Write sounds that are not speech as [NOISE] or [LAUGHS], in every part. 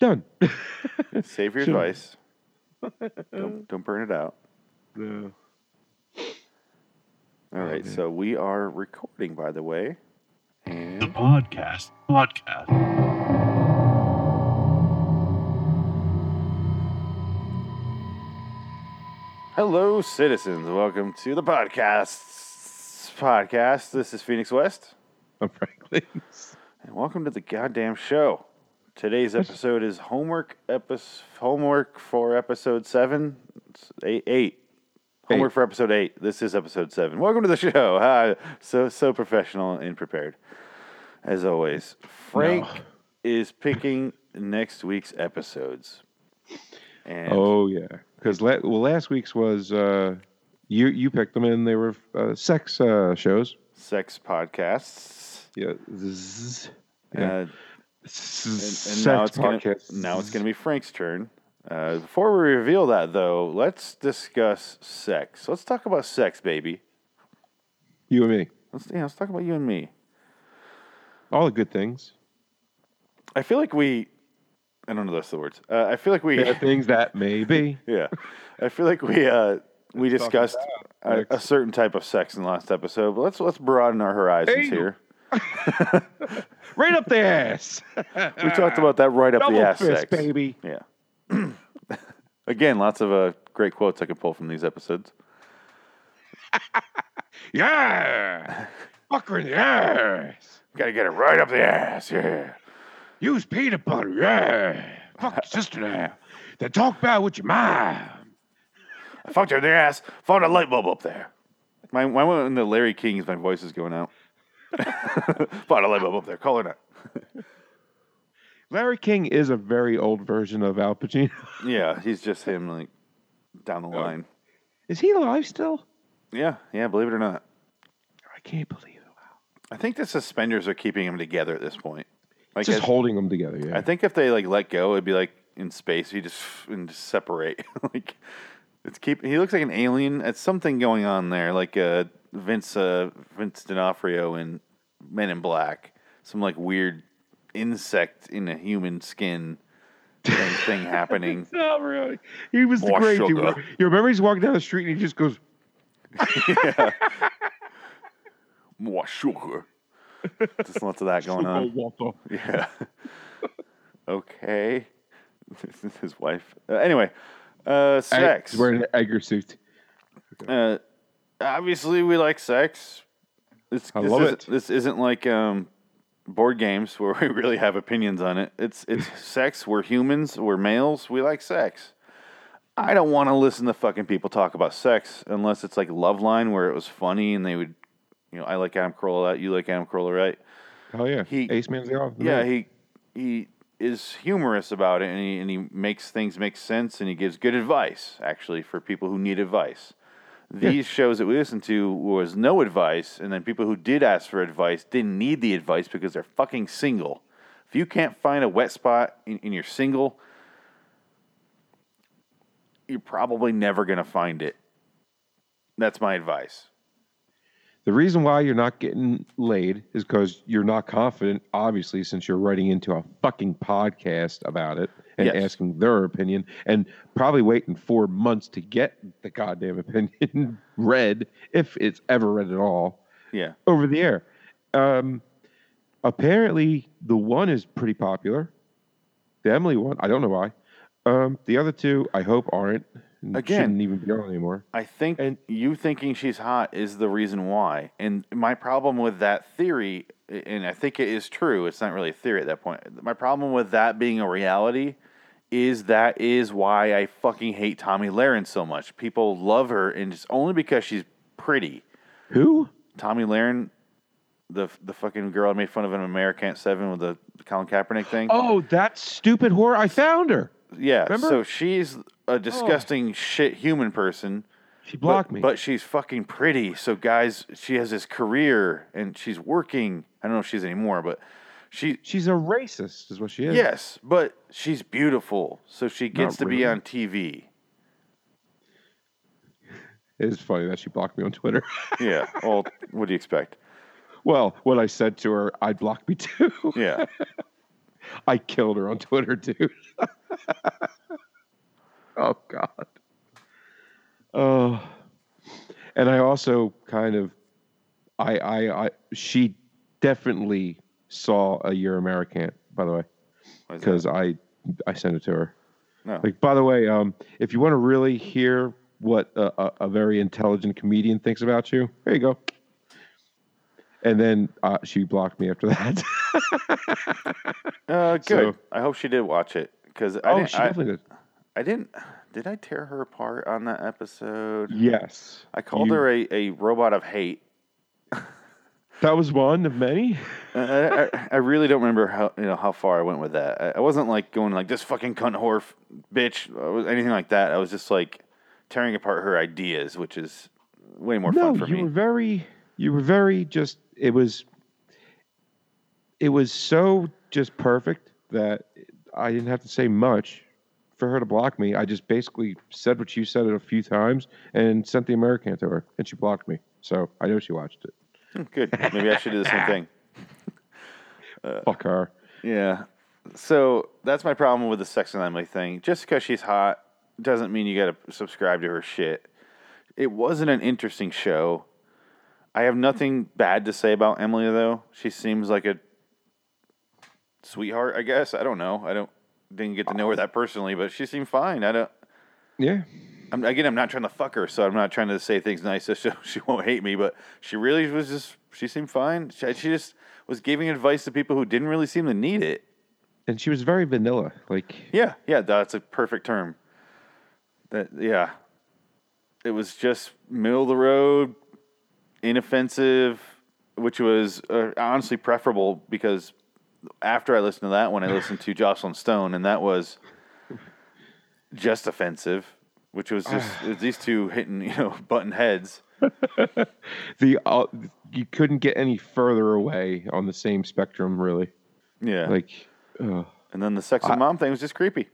Done. [LAUGHS] Save your Should- advice. don't, don't burn it out. No. All oh, right, man. so we are recording, by the way. The podcast. Podcast. hello, citizens. Welcome to the podcast. Podcast. This is Phoenix West, I'm Franklin. and welcome to the goddamn show. Today's episode is homework. Epis homework for episode seven, eight, eight. Homework Eight. for episode eight. This is episode seven. Welcome to the show. [LAUGHS] Hi. So so professional and prepared, as always. Frank No. is picking next week's episodes. And Oh yeah, because la- well, last week's was uh, you you picked them and they were uh, sex uh, shows. sex podcasts. Yeah. Zzz. Uh, Yeah. And, S- and now it's gonna, now it's going to be Frank's turn. Uh, before we reveal that, though, let's discuss sex. Let's talk about sex, baby. you and me. Let's yeah, let's talk about you and me. All the good things. I feel like we. I don't know of the words. Uh, I feel like we. Bad things that may be. [LAUGHS] yeah, I feel like we uh, we discussed a, a certain type of sex in the last episode, but let's let's broaden our horizons here. [LAUGHS] Right up the ass. [LAUGHS] We talked about that right up Double the ass fist, sex, baby. Yeah. [CLEARS THROAT] Again, lots of uh, great quotes I could pull from these episodes. [LAUGHS] Yeah. Fucker in the ass. Got to get it right up the ass. Yeah. Use peanut butter. Yeah. Fuck your sister now. Then talk about with your mom. I fucked her in the ass. Found a light bulb up there. My my when the Larry Kings, my voice is going out. Found a bulb up there. Call her. Larry King is a very old version of Al Pacino. Yeah, he's just him like down the line. Is he alive still? Yeah, yeah. Believe it or not, I can't believe it. Wow. I think the suspenders are keeping him together at this point. Like, Just I, holding them together. Yeah. I think if they like let go, it'd be like in space. You just and just separate. [LAUGHS] like it's keep. He looks like an alien. It's something going on there. Like uh, Vince uh, Vince D'Onofrio in Men in Black. Some like weird insect in a human skin thing, thing [LAUGHS] happening. Not really. He was the More great dude. You remember he's walking down the street and he just goes, More sugar. Just lots of that going "Oh, on. Walter." Yeah. [LAUGHS] okay. His wife. Uh, anyway, uh, sex. He's wearing an Edgar suit. Uh, obviously, we like sex. This, I this love isn't- it. This isn't like um, board games where we [LAUGHS] really have opinions on it. It's it's [LAUGHS] sex. We're humans. We're males. We like sex. I don't want to listen to fucking people talk about sex unless it's like Love Line where it was funny and they would, you know, I like Adam Carolla. You like Adam Carolla, right? Oh yeah, He- Ace Man's the off. Yeah, he he is humorous about it, and he and he makes things make sense, and he gives good advice actually for people who need advice. These shows that we listened to was no advice, and then people who did ask for advice didn't need the advice because they're fucking single. If you can't find a wet spot in, in your single, you're probably never gonna find it. That's my advice. The reason why you're not getting laid is because you're not confident, obviously, since you're writing into a fucking podcast about it and Yes. asking their opinion and probably waiting four months to get the goddamn [LAUGHS] opinion read, if it's ever read at all, Yeah. over the air. Um, apparently, the one is pretty popular. The Emily one, I don't know why. Um, the other two, I hope aren't. Again- shouldn't even be on anymore. I think And- you thinking she's hot is the reason why. And my problem with that theory, and I think it is true, it's not really a theory at that point. My problem with that being a reality is that is why I fucking hate Tomi Lahren so much. People love her, and it's only because she's pretty. Who? Tomi Lahren, the the fucking girl I made fun of in American Seven with the Colin Kaepernick thing. Oh, that stupid whore! I found her. yeah, remember? so she's a disgusting shit human person. She blocked but, me. But she's fucking pretty. So guys, she has this career and she's working. I don't know if she's anymore, but she She's a racist, is what she is. yes, but she's beautiful. So she gets to be really. on TV. [LAUGHS] It is funny that she blocked me on Twitter. [LAUGHS] Yeah. Well, what do you expect? well, what I said to her, I'd block me too. [LAUGHS] Yeah. I killed her on Twitter, dude. oh God. Oh, and I also kind of, I, I, I, she definitely saw a Year American, by the way, What is that? because I, I sent it to her. No. Like, by the way, um, if you want to really hear what a, a, a very intelligent comedian thinks about you, there you go. And then uh, she blocked me after that. [LAUGHS] Uh, good. So- I hope she did watch it because I oh, didn't. she I, did. I didn't. Did I tear her apart on that episode? Yes. I called You- her a, a robot of hate. [LAUGHS] That was one of many. I, I, I really don't remember how you know how far I went with that. I, I wasn't like going like this fucking cunt whore f- bitch uh, or anything like that. I was just like tearing apart her ideas, which is way more no, fun for you me. were very, you were very just. It was, it was so just perfect that I didn't have to say much for her to block me. I just basically said what you said it a few times and sent the American to her, and she blocked me. So I know she watched it. [LAUGHS] Good. Maybe I should do the same thing. [LAUGHS] Fuck her. Yeah. So that's my problem with the Sex and Emily thing. Just because she's hot doesn't mean you got to subscribe to her shit. It wasn't an interesting show. I have nothing bad to say about Emily though. She seems like a sweetheart, I guess. I don't know. I don't didn't get to know her that personally, but she seemed fine. I don't. Yeah. I'm, again, I'm not trying to fuck her, so I'm not trying to say things nice so [LAUGHS] she, she won't hate me. But she really was just. She seemed fine. She, she just was giving advice to people who didn't really seem to need it. And she was very vanilla. Like, Yeah, yeah, that's a perfect term. That yeah. It was just middle of the road, inoffensive, which was uh, honestly preferable because after I listened to that one, I listened to Jocelyn Stone, and that was just offensive, which was just [SIGHS] these two hitting you know button heads. [LAUGHS] the uh, you couldn't get any further away on the same spectrum, really. Yeah, Like, uh, and then the sex and mom thing was just creepy.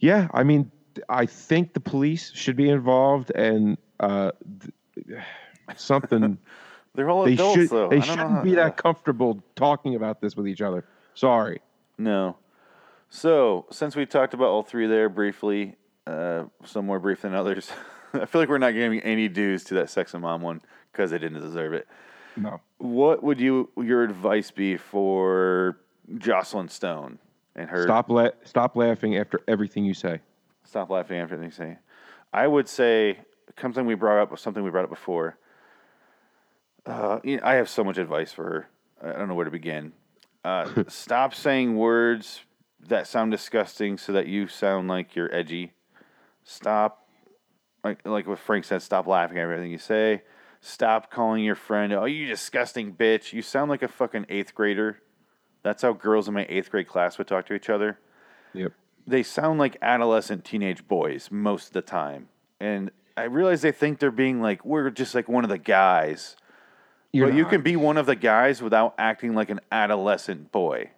yeah, I mean, I think the police should be involved, and uh, th- [SIGHS] something [LAUGHS] They're all they adults should though. they I shouldn't how- be that comfortable talking about this with each other. Sorry. No. So, since we talked about all three there briefly, uh, some more brief than others, [LAUGHS] I feel like we're not giving any dues to that sex and mom one because they didn't deserve it. No. What would you your advice be for Jocelyn Stone and her? Stop la- stop laughing after everything you say. Stop laughing after they say. I would say something we brought up, something we brought up before. Uh, you know, I have so much advice for her. I don't know where to begin. Uh, [LAUGHS] stop saying words that sound disgusting, so that you sound like you're edgy. Stop, like like what Frank said. Stop laughing at everything you say. Stop calling your friend, "Oh, you disgusting bitch." You sound like a fucking eighth grader. That's how girls in my eighth grade class would talk to each other Yep. they sound like adolescent teenage boys most of the time. And I realize they think they're being like, we're just like one of the guys. You're but you can be one of the guys without acting like an adolescent boy.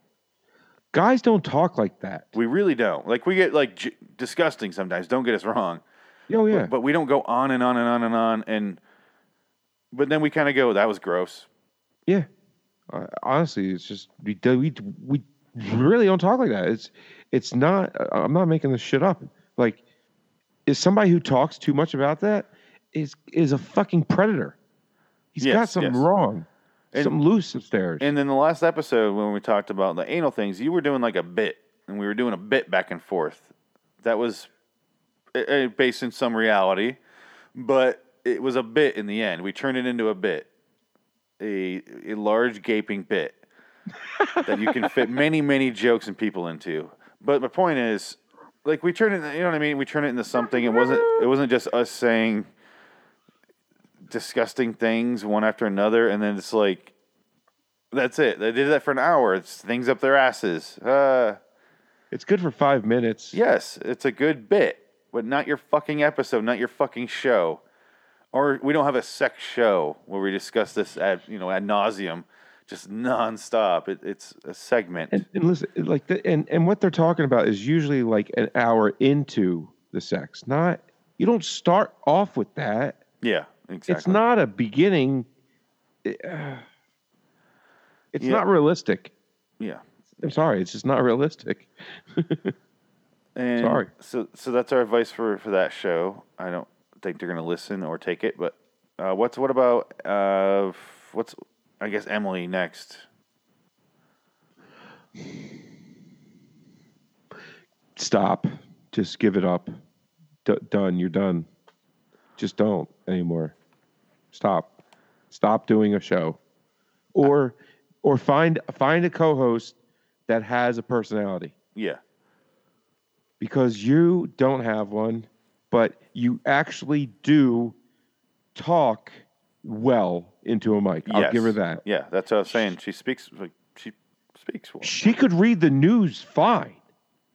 Guys don't talk like that. We really don't. Like, we get like j- disgusting sometimes. Don't get us wrong. Oh yeah. But, but we don't go on and on and on and on. And, but then we kind of go, that was gross. Yeah. Uh, honestly, it's just we we we really don't talk like that. It's it's not. uh, I'm not making this shit up. Like, is somebody who talks too much about that is is a fucking predator. He's got something yes. wrong. And- something loose upstairs. And then the last episode, when we talked about the anal things, you were doing like a bit, and we were doing a bit back and forth. That was uh, uh, based in some reality, but it was a bit in the end. We turned it into a bit, a a large gaping bit [LAUGHS] that you can fit many many jokes and people into. But my point is, like we turned it, you know what I mean? We turned it into something. It wasn't. It wasn't just us saying disgusting things one after another, and then it's like, that's it. They did that for an hour. It's things up their asses. Uh, it's good for five minutes. yes, it's a good bit, but not your fucking episode, not your fucking show. Or we don't have a sex show where we discuss this ad, you know, ad nauseum, just nonstop. It, it's a segment. And, and listen, like, the, and and what they're talking about is usually like an hour into the sex. Not you don't start off with that. yeah, exactly. It's not a beginning. Uh, it's Yeah. not realistic. Yeah. I'm sorry, it's just not realistic. [LAUGHS] And Sorry. So so that's our advice for for that show. I don't think they're gonna listen or take it. But uh, what's what about uh, what's I guess Emily next. Stop. Just give it up. D- done. You're done. Just don't anymore. Stop. Stop doing a show, or or find find a co-host that has a personality. Yeah. because you don't have one, but you actually do talk well into a mic. I'll give her that. Yeah, that's what I was saying. She speaks like she speaks well. She could read the news fine.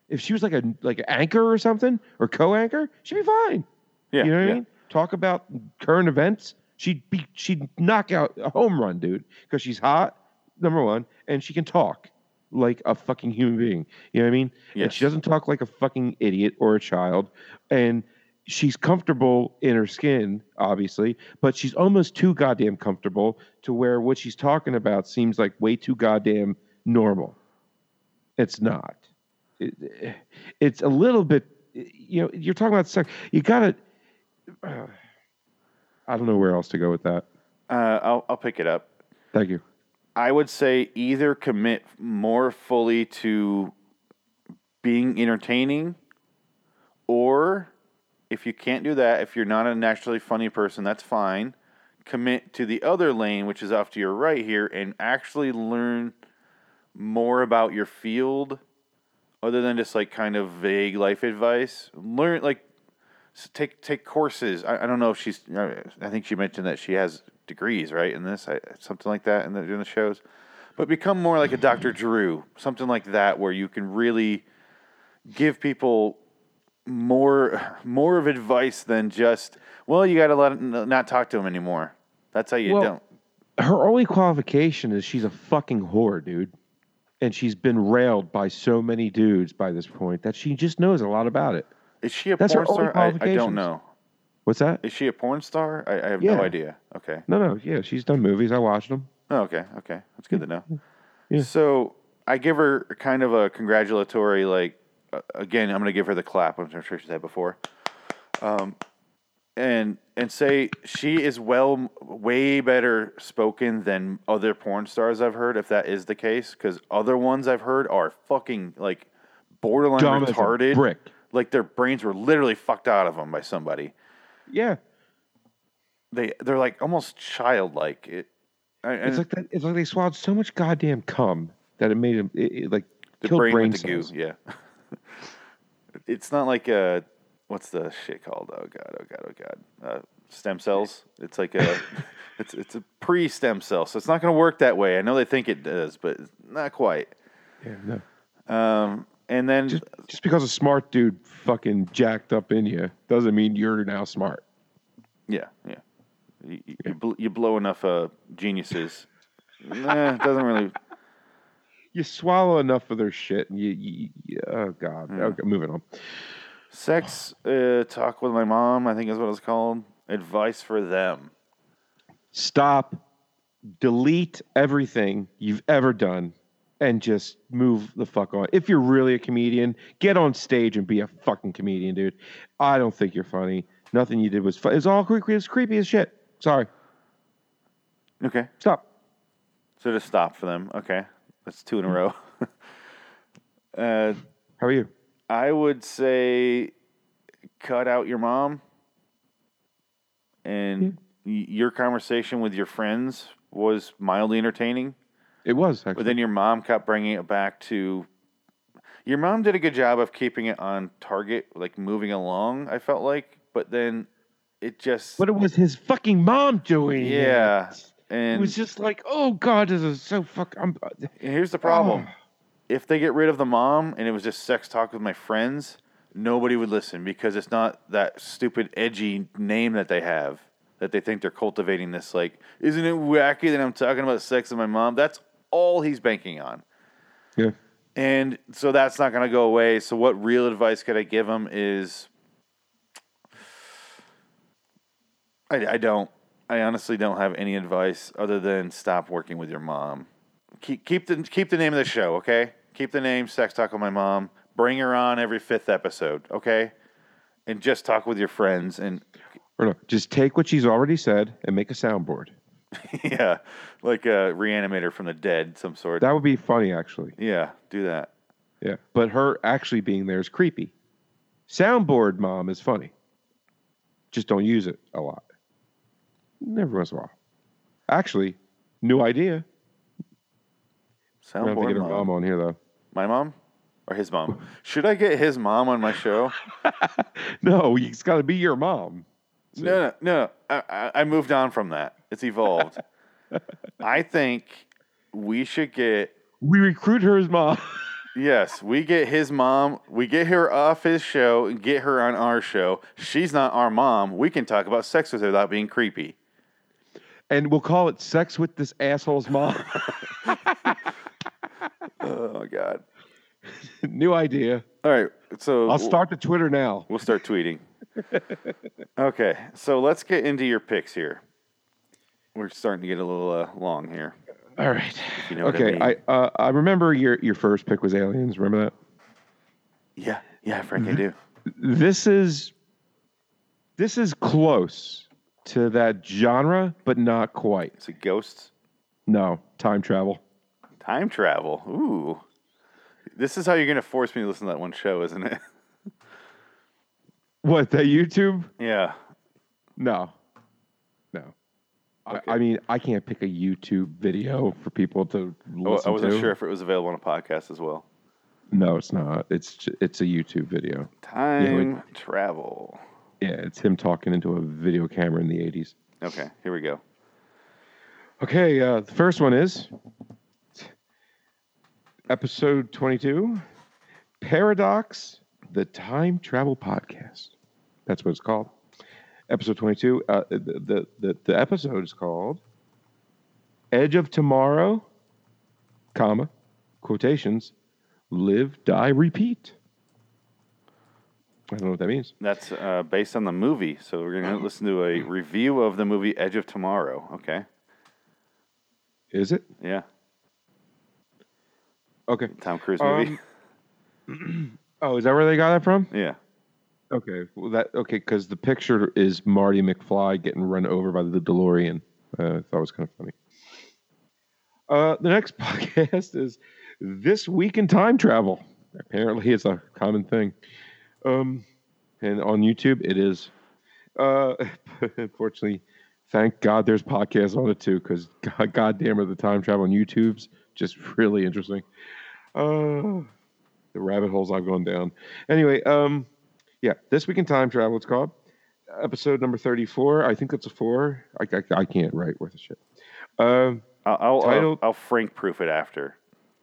If she was like a like an anchor or something or co-anchor, she'd be fine. Yeah. you know what yeah. I mean? Talk about current events. She'd be she'd knock out a home run, dude, because she's hot, number one, and she can talk like a fucking human being. You know what I mean? And she doesn't talk like a fucking idiot or a child. And she's comfortable in her skin, obviously, but she's almost too goddamn comfortable to where what she's talking about seems like way too goddamn normal. It's not. It- it's a little bit, you know, you're talking about sex. You got to, I don't know where else to go with that. Uh, I'll I'll pick it up. Thank you. I would say either commit more fully to being entertaining, or if you can't do that, if you're not a naturally funny person, that's fine. Commit to the other lane, which is off to your right here, and actually learn more about your field other than just like kind of vague life advice. Learn like take take courses. I, I don't know if she's. I think she mentioned that she has degrees, right? In this, I, something like that in the in the shows. But become more like a Dr. [CLEARS THROAT] Drew, something like that, where you can really give people more more of advice than just well, you got to let not talk to them anymore. That's how you Well, don't. Her only qualification is she's a fucking whore, dude. And she's been railed by so many dudes by this point that she just knows a lot about it. Is she a that's porn star? I, I don't know. What's that? Is she a porn star? I, I have Yeah. no idea. Okay. No, no, yeah, she's done movies. I watched them. Oh, okay, okay, that's good to know. Yeah. So I give her kind of a congratulatory, like, uh, again, I'm going to give her the clap. I'm sure she's had before, um, and and say she is well, way better spoken than other porn stars I've heard. If that is the case, because other ones I've heard are fucking like borderline Dumb retarded, brick. Like their brains were literally fucked out of them by somebody. Yeah, They they're like almost childlike. It. I, it's like that. It's like they swallowed so much goddamn cum that it made them it, it, like The killed brain, brain, with the goo, yeah. [LAUGHS] it's not like a what's the shit called? Oh god, oh god, oh god. Uh, stem cells. It's like a [LAUGHS] it's it's a pre-stem cell, so it's not going to work that way. I know they think it does, but not quite. Yeah, no. Um, and then Just, just because a smart dude fucking jacked up in you doesn't mean you're now smart. yeah, yeah, you, you- you, bl- you blow enough uh, geniuses. nah, it doesn't really. [LAUGHS] You swallow enough of their shit, and you, you, you oh god. Hmm. Okay, moving on. Sex uh, talk with my mom. I think is what it's called. Advice for them. Stop, delete everything you've ever done, and just move the fuck on. If you're really a comedian, get on stage and be a fucking comedian, dude. I don't think you're funny. Nothing you did was fun. It was all creepy. It was creepy as shit. Sorry. Okay. Stop. So just stop for them. Okay, that's two in a row. [LAUGHS] uh, How are you? I would say cut out your mom, and y- your conversation with your friends was mildly entertaining. It was But then your mom kept bringing it back to. Your mom did a good job of keeping it on target, like moving along. I felt like, but then it just but it was his fucking mom doing it. yeah, It and was just like, oh god, this is so fuck. I'm. Uh, and here's the problem. Oh. If they get rid of the mom and it was just sex talk with my friends, nobody would listen because it's not that stupid edgy name that they have that they think they're cultivating this like, isn't it wacky that I'm talking about sex with my mom? That's all he's banking on. Yeah. And so that's not going to go away. So what real advice could I give him is I, I don't. I honestly don't have any advice other than stop working with your mom. Keep keep the keep the name of the show, okay? Keep the name Sex Talk with My Mom. Bring her on every fifth episode, okay? And just talk with your friends and Or no, just take what she's already said and make a soundboard. [LAUGHS] yeah, like a reanimator from the dead, some sort. That would be funny, actually. yeah, do that. Yeah. But her actually being there is creepy. Soundboard mom is funny. Just don't use it a lot. Every once in a while. Actually, new idea. I don't have to Soundboard get her mom. mom on here though. My mom or his mom? Should I get his mom on my show? [LAUGHS] No, it's got to be your mom. No, no, no. I, I, I moved on from that. It's evolved. [LAUGHS] I think we should get We recruit her as mom. [LAUGHS] Yes, we get his mom. We get her off his show and get her on our show. She's not our mom. We can talk about sex with her without being creepy. and we'll call it sex with this asshole's mom. [LAUGHS] Oh God! new idea. All right, so I'll start the Twitter now. We'll start tweeting. okay, so let's get into your picks here. We're starting to get a little uh, long here. All right. you know what I okay. mean. I uh, I remember your your first pick was aliens. Remember that? Yeah, yeah, I Frank, I do. This is this is close to that genre, but not quite. Is it ghosts? No, time travel. Time travel. Ooh, this is how you're gonna force me to listen to that one show, isn't it? What that YouTube? yeah. No. Okay. I, I mean, I can't pick a YouTube video for people to listen I wasn't to. sure if it was available on a podcast as well. No, it's not. It's it's a YouTube video. Time travel. Yeah, it's him talking into a video camera in the '80s. Okay, here we go. Okay, uh, the first one is episode 22 Paradox, the Time Travel Podcast. That's what it's called. Episode 22. Uh, the, the, the, the episode is called Edge of Tomorrow, comma, quotations, live, die, repeat. I don't know what that means. That's uh, based on the movie, so we're gonna listen to a review of the movie Edge of Tomorrow. Okay. Is it? Yeah. Okay. Tom Cruise movie. [CLEARS THROAT] Oh, is that where they got that from? yeah. Okay, well that okay because the picture is Marty McFly getting run over by the DeLorean. Uh, I thought it was kind of funny. Uh, the next [LAUGHS] podcast is this week in time travel. Apparently, it's a common thing. Um, and on YouTube, it is. Uh, [LAUGHS] unfortunately, thank God there's podcasts on it too, because [LAUGHS] God, goddamn, are the time travel on YouTube's just really interesting. Uh, the rabbit holes I've gone down. Anyway, um, yeah, this week in time travel. It's called episode number thirty-four. I think that's a four. I, I, I can't write worth a shit. Um, I'll I'll, Titled- I'll, I'll Frank proof it after.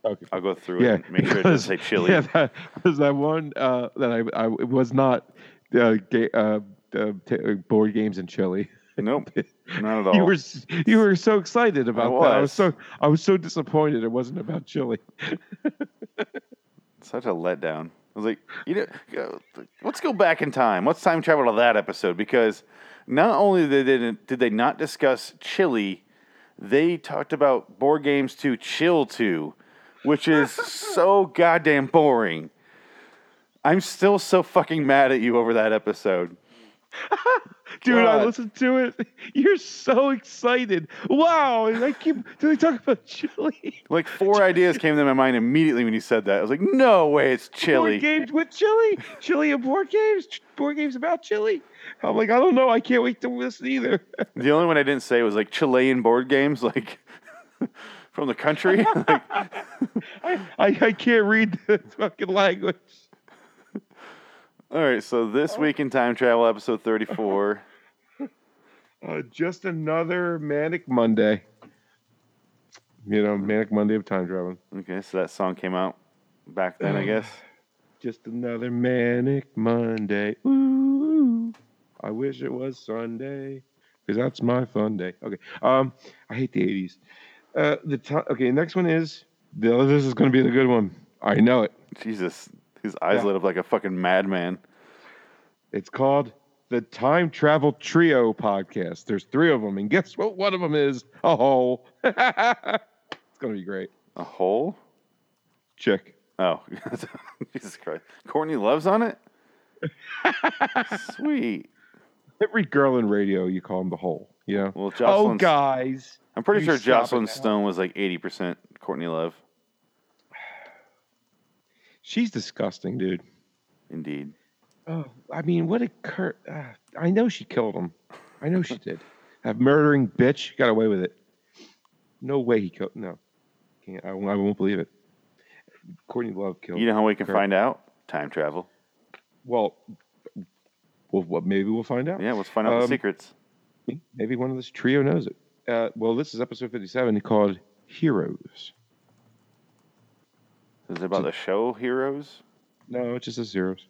okay. I'll go through Yeah, it and make sure it doesn't say [LAUGHS] chili. Yeah, that was that one uh, that I, I was not uh, ga- uh, t- uh, board games and chili. Nope, [LAUGHS] not at all. You were you were so excited about that. I was was. so I was so disappointed. It wasn't about chili. [LAUGHS] Such a letdown. I was like, you know, uh, let's go back in time. Let's time travel to that episode because not only did they, did they not discuss chili, they talked about board games to chill to, which is so goddamn boring. I'm still so fucking mad at you over that episode. [LAUGHS] Dude, I God. listened to it. [LAUGHS] You're so excited. Wow. And I keep [LAUGHS] do they talk about chili? Like four ideas came to my mind immediately when you said that. I was like, no way, it's chili. Board games with chili? Chili and board games? Board games about chili? I'm like, I don't know. I can't wait to listen either. The only one I didn't say was like Chilean board games, like from the country. like, I, I, I can't read the fucking language. All right, so this week in time travel, episode thirty-four. [LAUGHS] Uh, just another manic Monday. You know, manic Monday of time traveling. Okay, so that song came out back then, I guess. Just another manic Monday. Ooh, I wish it was Sunday because that's my fun day. Okay. Um, I hate the '80s. Uh, the ti okay. Next one is this is going to be the good one. I know it. Jesus, his eyes Yeah. lit up like a fucking madman. It's called the Time Travel Trio Podcast. There's three of them, and guess what? One of them is a hole. [LAUGHS] it's to be great. A hole? Check. Oh, [LAUGHS] Jesus Christ! Courtney Love's on it. [LAUGHS] Sweet. Every girl in radio, you call him the hole. Yeah. Well, Oh, guys. I'm pretty sure Jocelyn. Stone was like 80% Courtney Love. She's disgusting, dude. Indeed. Oh, I mean, what a cur- uh, I know she killed him. I know she did. That murdering bitch got away with it. No way he killed. No, can't. I, won't- I won't believe it. Courtney Love killed. You know how we can Correct. find out? Time travel. Well, well, what? Maybe we'll find out. Yeah, let's find out the Um, secrets. Maybe one of this trio knows it. Uh, well, this is episode fifty-seven called Heroes. Is it about the show Heroes? No, it just says Heroes.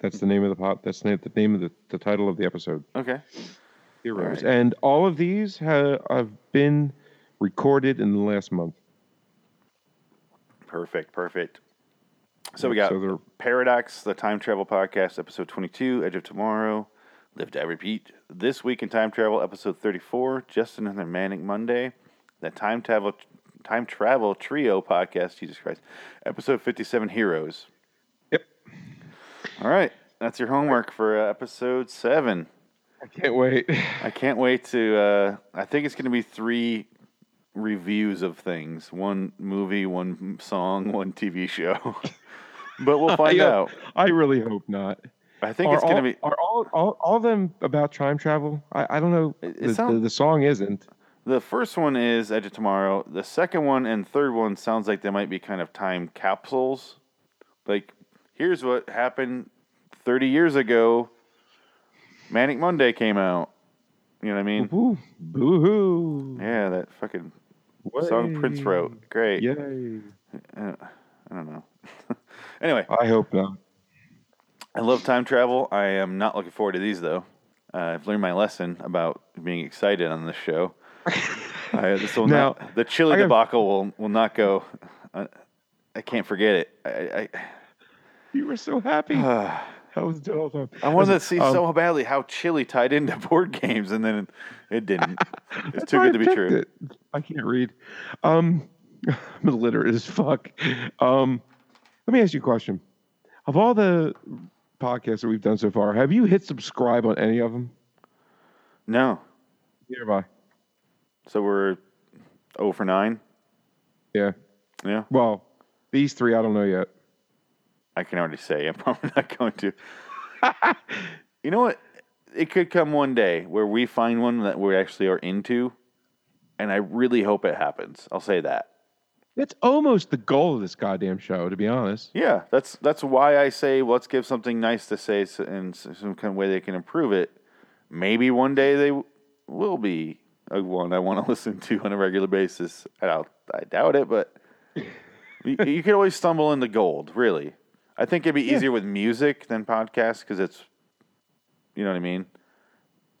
That's the name of the pot. That's the the name of the, the title of the episode. Okay. Heroes. right. And all of these ha- have been recorded in the last month. Perfect. Perfect. So we got So Paradox, the Time Travel Podcast, episode 22, Edge of Tomorrow, Live Die Repeat. This week in Time Travel, episode 34, Just Another Manic Monday, the Time Travel Time Travel Trio Podcast, Jesus Christ, episode 57, Heroes. Yep. All right, that's your homework for uh, episode 7. I can't wait. I can't wait to. Uh, I think it's going to be three reviews of things: one movie, one song, [LAUGHS] one TV show. [LAUGHS] but we'll [LAUGHS] find I, out. I really hope not. I think are it's going to be. Are all, all, all of them about time travel? I, I don't know. The, the, the song isn't. The first one is Edge of Tomorrow. The second one and third one sounds like they might be kind of time capsules. Like, here's what happened 30 years ago. Manic Monday came out. You know what I mean? Boo hoo. Yeah, that fucking song Prince wrote. Great. Yay. Uh, I don't know. [LAUGHS] anyway, I hope not. I love time travel. I am not looking forward to these though. Uh, I've learned my lesson about being excited on this show. [LAUGHS] I, this will Now, not, the chili I got- debacle will will not go. Uh, I can't forget it. I You were so happy. I, [SIGHS] That was the whole time. I wanted to see Um, so badly how chili tied into [LAUGHS] board games, and then it didn't. [LAUGHS] It's too why good to be true. it. I can't read. Um, I'm illiterate as fuck. Um, let me ask you a question. Of all the podcasts that we've done so far, have you hit subscribe on any of them? No, Neither have I. so we're 0 for nine. Yeah. Yeah, Well, these three, I don't know yet. I can already say I'm [LAUGHS] probably not going to. [LAUGHS] you know what? It could come one day where we find one that we actually are into, and I really hope it happens. I'll say that. That's almost the goal of this goddamn show, to be honest. Yeah, that's that's why I say let's give something nice to say and some kind of way they can improve it. Maybe one day they will be one I want to [LAUGHS] listen to on a regular basis. I doubt, I doubt it, but you, you could always stumble into gold. Really, I think it'd be Yeah. easier with music than podcasts because it's, you know what I mean.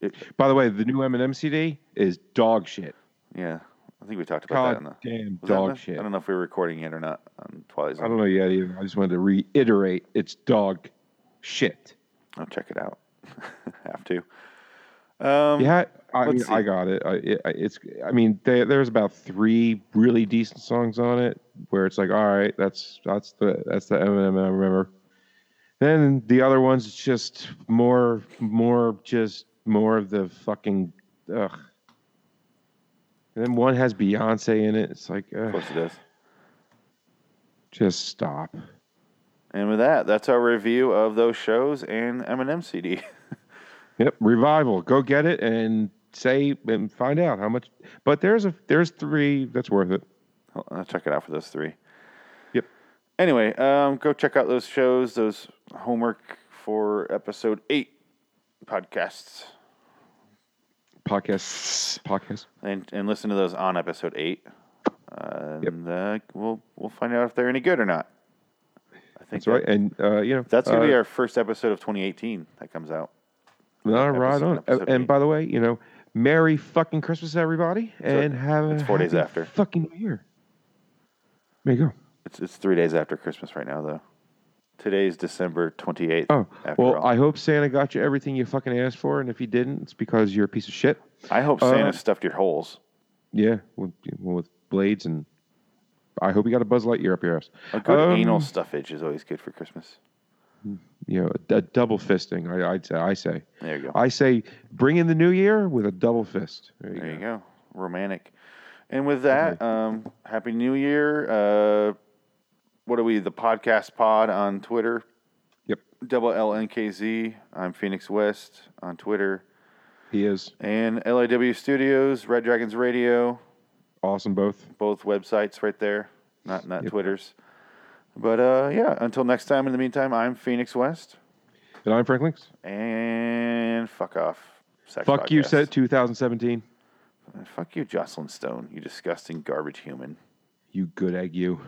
It, By the way, the new Eminem CD is dog shit. yeah, I think we talked about that. In the, Goddamn was that in dog shit. I don't know if we were recording yet or not on Twilight I don't know yet either. I just wanted to reiterate it's dog shit. I'll check it out. [LAUGHS] Have to. Um, Yeah, I let's mean, I got it. I, it. It's. I mean, there, there's about three really decent songs on it where it's like, all right, that's that's the that's the Eminem I remember. Then the other ones, it's just more, more, just more of the fucking. Ugh. And then one has Beyonce in it. It's like, Of ugh, course it does. just stop. And with that, that's our review of those shows and Eminem CD. [LAUGHS] Yep, revival. Go get it and say and find out how much. But there's a there's three that's worth it. I'll check it out for those three. Yep. Anyway, um, go check out those shows, those homework for episode eight podcasts, Podcasts, podcasts, and and listen to those on episode eight. And uh, we'll we'll find out if they're any good or not. I think That's right. And uh, you know That's gonna be uh, our first episode of 2018 that comes out. All right on. episode and eight. by the way, you know, Merry fucking Christmas, everybody, and have a it's four days after. fucking New Year. There you go. It's it's three days after Christmas right now, though. Today's December 28th. Oh, after well, all. I hope Santa got you everything you fucking asked for, and if he didn't, it's because you're a piece of shit. I hope uh, Santa stuffed your holes. Yeah, with, with blades and I hope you got a Buzz Lightyear up your ass. A good Um, anal stuffage is always good for Christmas. You know, a, a double fisting. I, I'd say. I say. There you go. I say, bring in the new year with a double fist. There you There go. you go. Romantic. And with that, um, Happy New Year. Uh, what are we? The podcast pod on Twitter. Yep. Double LNKZ. I'm Phoenix West on Twitter. He is And LAW Studios, Red Dragons Radio, awesome. Both. both websites right there. Not not Yep. Twitter's. But uh, yeah, until next time, in the meantime, I'm Phoenix West. And I'm Frank Links. And fuck off. Sex Fuck you, podcast. said 2017. Fuck you, Jocelyn Stone, you disgusting garbage human. You good egg, you.